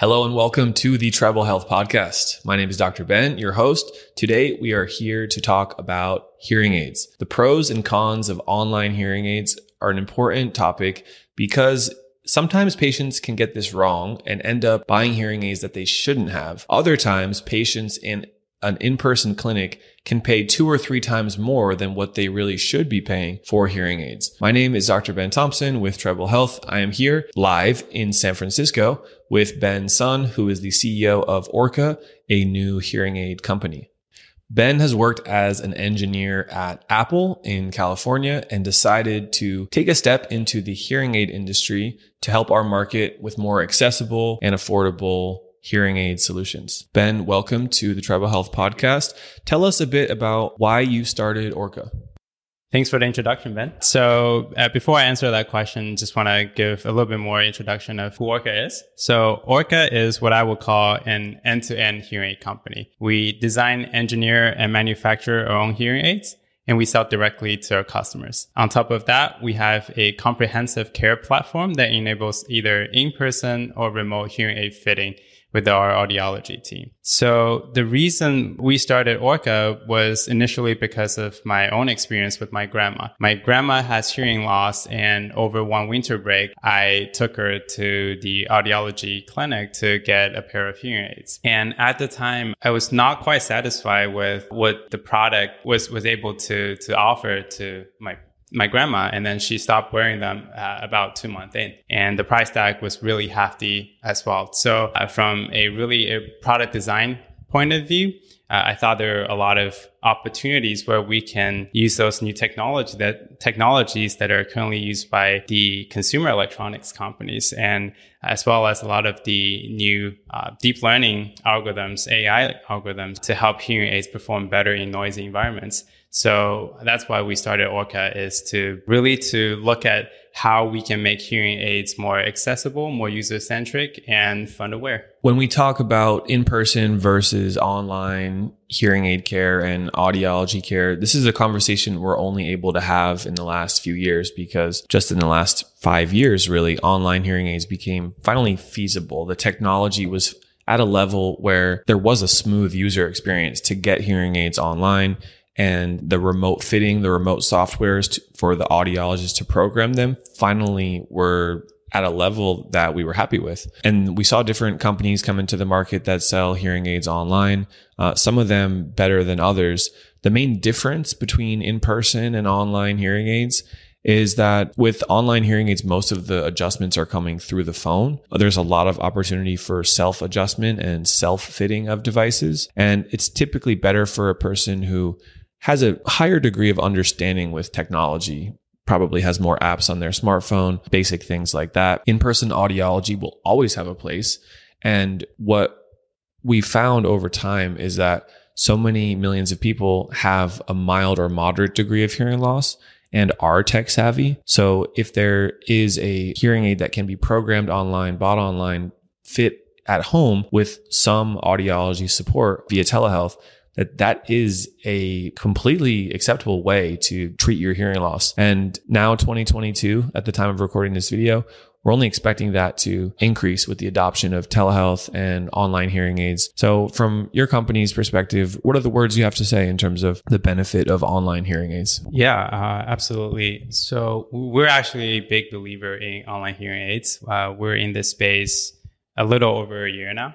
Hello and welcome to the Treble Health Podcast. My name is Dr. Ben, your host. Today we are here to talk about hearing aids. The pros and cons of online hearing aids are an important topic because sometimes patients can get this wrong and end up buying hearing aids that they shouldn't have. Other times patients in an in-person clinic can pay two or three times more than what they really should be paying for hearing aids. My name is Dr. Ben Thompson with Treble Health. I am here live in San Francisco with Ben Sun, who is the CEO of Orka, a new hearing aid company. Ben has worked as an engineer at Apple in California and decided to take a step into the hearing aid industry to help our market with more accessible and affordable hearing aid solutions. Ben, welcome to the Treble Health Podcast. Tell us a bit about why you started Orka. Thanks for the introduction, Ben. So uh, before I answer that question, just want to give a little bit more introduction of who Orka is. So Orka is what I would call an end-to-end hearing aid company. We design, engineer, and manufacture our own hearing aids and we sell directly to our customers. On top of that, we have a comprehensive care platform that enables either in-person or remote hearing aid fitting with our audiology team. So the reason we started Orka was initially because of my own experience with my grandma. My grandma has hearing loss and over one winter break, I took her to the audiology clinic to get a pair of hearing aids. And at the time, I was not quite satisfied with what the product was, was able to, to offer to my my grandma, and then she stopped wearing them uh, about two months in. And the price tag was really hefty as well. So, uh, from a really a product design point of view, uh, I thought there are a lot of opportunities where we can use those new technology that technologies that are currently used by the consumer electronics companies, and as well as a lot of the new uh, deep learning algorithms, AI algorithms, to help hearing aids perform better in noisy environments. So that's why we started Orka is to really to look at how we can make hearing aids more accessible, more user centric and fun to wear. When we talk about in-person versus online hearing aid care and audiology care, this is a conversation we're only able to have in the last few years because just in the last five years, really, online hearing aids became finally feasible. The technology was at a level where there was a smooth user experience to get hearing aids online and the remote fitting, the remote softwares to, for the audiologists to program them finally were at a level that we were happy with. And we saw different companies come into the market that sell hearing aids online, uh, some of them better than others. The main difference between in person and online hearing aids is that with online hearing aids, most of the adjustments are coming through the phone. There's a lot of opportunity for self adjustment and self fitting of devices. And it's typically better for a person who has a higher degree of understanding with technology probably has more apps on their smartphone, basic things like that. In person audiology will always have a place. And what we found over time is that so many millions of people have a mild or moderate degree of hearing loss and are tech savvy. So if there is a hearing aid that can be programmed online, bought online, fit at home with some audiology support via telehealth, that that is a completely acceptable way to treat your hearing loss. And now 2022, at the time of recording this video, we're only expecting that to increase with the adoption of telehealth and online hearing aids. So from your company's perspective, what are the words you have to say in terms of the benefit of online hearing aids? Yeah, uh, absolutely. So we're actually a big believer in online hearing aids. Uh, we're in this space a little over a year now.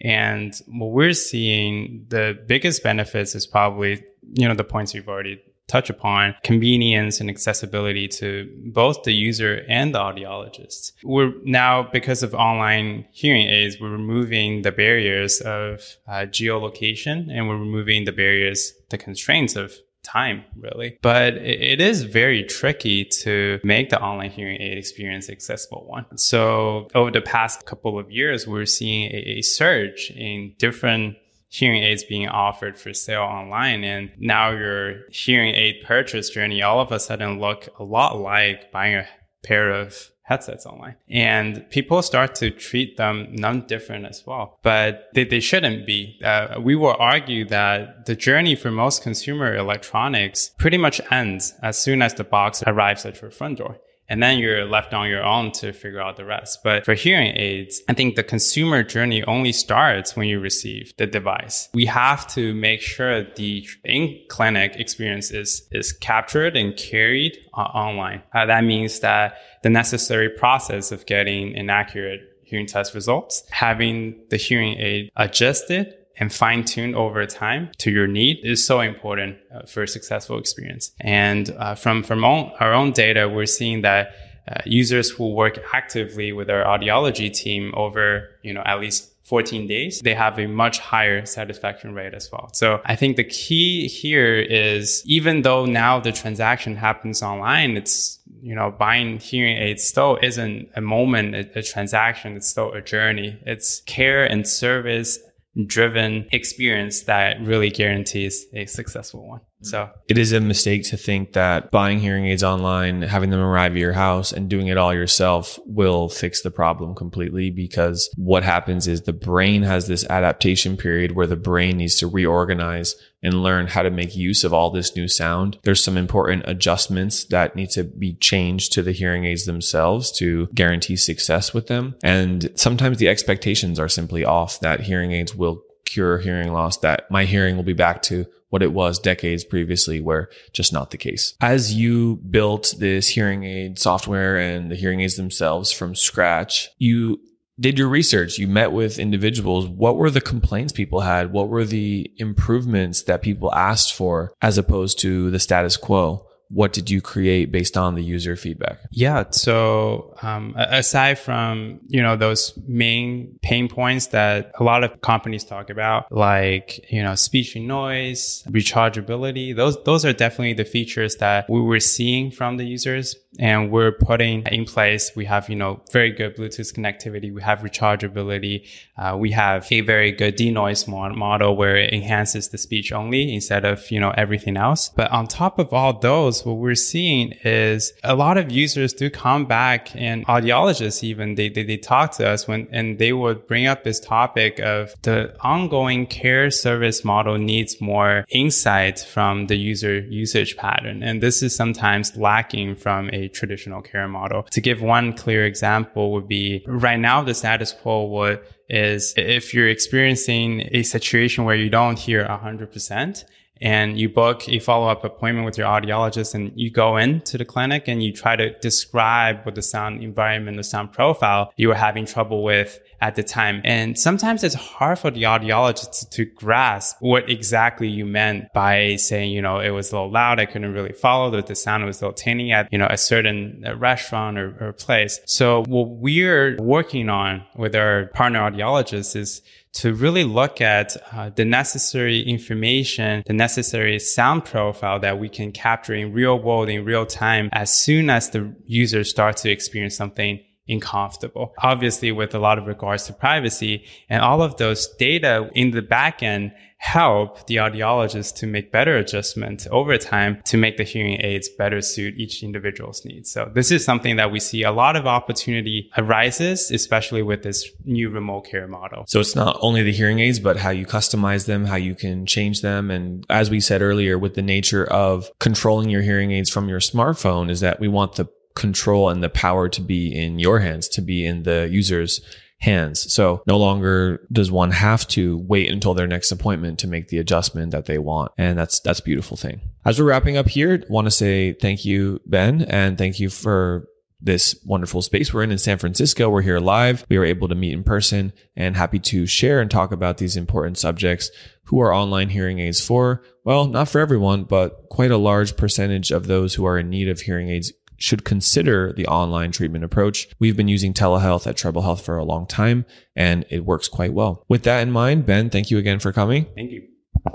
And what we're seeing, the biggest benefits is probably, you know, the points you've already touched upon convenience and accessibility to both the user and the audiologist. We're now, because of online hearing aids, we're removing the barriers of uh, geolocation and we're removing the barriers, the constraints of time, really. But it is very tricky to make the online hearing aid experience accessible one. So over the past couple of years, we're seeing a surge in different hearing aids being offered for sale online and now your hearing aid purchase journey all of a sudden look a lot like buying a pair of headsets online. And people start to treat them none different as well, but they, they shouldn't be. Uh, we will argue that the journey for most consumer electronics pretty much ends as soon as the box arrives at your front door and then you're left on your own to figure out the rest. But for hearing aids, I think the consumer journey only starts when you receive the device. We have to make sure the in-clinic experience is, is captured and carried uh, online. Uh, that means that the necessary process of getting an accurate hearing test results, having the hearing aid adjusted and fine tuned over time to your need is so important uh, for a successful experience. And uh, from from all, our own data, we're seeing that uh, users who work actively with our audiology team over you know at least 14 days, they have a much higher satisfaction rate as well. So I think the key here is even though now the transaction happens online, it's you know, buying hearing aids still isn't a moment, a, a, transaction. It's still a journey. It's care and service driven experience that really guarantees a successful one. So it is a mistake to think that buying hearing aids online, having them arrive at your house and doing it all yourself will fix the problem completely because what happens is the brain has this adaptation period where the brain needs to reorganize and learn how to make use of all this new sound. There's some important adjustments that need to be changed to the hearing aids themselves to guarantee success with them. And sometimes the expectations are simply off that hearing aids will cure hearing loss, that my hearing will be back to what it was decades previously, where just not the case. As you built this hearing aid software and the hearing aids themselves from scratch, you did your research. You met with individuals. What were the complaints people had? What were the improvements that people asked for as opposed to the status quo? What did you create based on the user feedback? Yeah. So, um, aside from, you know, those main pain points that a lot of companies talk about, like, you know, speech and noise, rechargeability, those, those are definitely the features that we were seeing from the users and we're putting in place. We have, you know, very good Bluetooth connectivity. We have rechargeability. Uh, we have a very good denoise model where it enhances the speech only instead of, you know, everything else. But on top of all those, what we're seeing is a lot of users do come back and audiologists even, they, they, they talk to us when, and they would bring up this topic of the ongoing care service model needs more insight from the user usage pattern. And this is sometimes lacking from a traditional care model. To give one clear example would be right now, the status quo would is if you're experiencing a situation where you don't hear 100%, and you book a follow-up appointment with your audiologist and you go into the clinic and you try to describe what the sound environment, the sound profile you were having trouble with at the time. And sometimes it's hard for the audiologist to, to grasp what exactly you meant by saying, you know, it was a little loud. I couldn't really follow that the sound was a little tinny at, you know, a certain uh, restaurant or, or place. So what we're working on with our partner audiologists is to really look at uh, the necessary information, the necessary sound profile that we can capture in real world, in real time, as soon as the user starts to experience something uncomfortable. Obviously, with a lot of regards to privacy and all of those data in the back end help the audiologist to make better adjustments over time to make the hearing aids better suit each individual's needs. So this is something that we see a lot of opportunity arises, especially with this new remote care model. So it's not only the hearing aids, but how you customize them, how you can change them. And as we said earlier, with the nature of controlling your hearing aids from your smartphone is that we want the control and the power to be in your hands, to be in the user's hands. So no longer does one have to wait until their next appointment to make the adjustment that they want. And that's, that's beautiful thing. As we're wrapping up here, want to say thank you, Ben, and thank you for this wonderful space we're in in San Francisco. We're here live. We are able to meet in person and happy to share and talk about these important subjects. Who are online hearing aids for? Well, not for everyone, but quite a large percentage of those who are in need of hearing aids should consider the online treatment approach. We've been using telehealth at Treble Health for a long time and it works quite well. With that in mind, Ben, thank you again for coming. Thank you.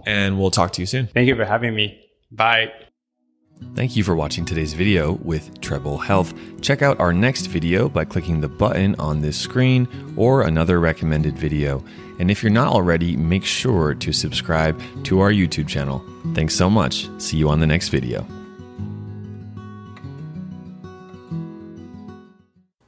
And we'll talk to you soon. Thank you for having me. Bye. Thank you for watching today's video with Treble Health. Check out our next video by clicking the button on this screen or another recommended video. And if you're not already, make sure to subscribe to our YouTube channel. Thanks so much. See you on the next video.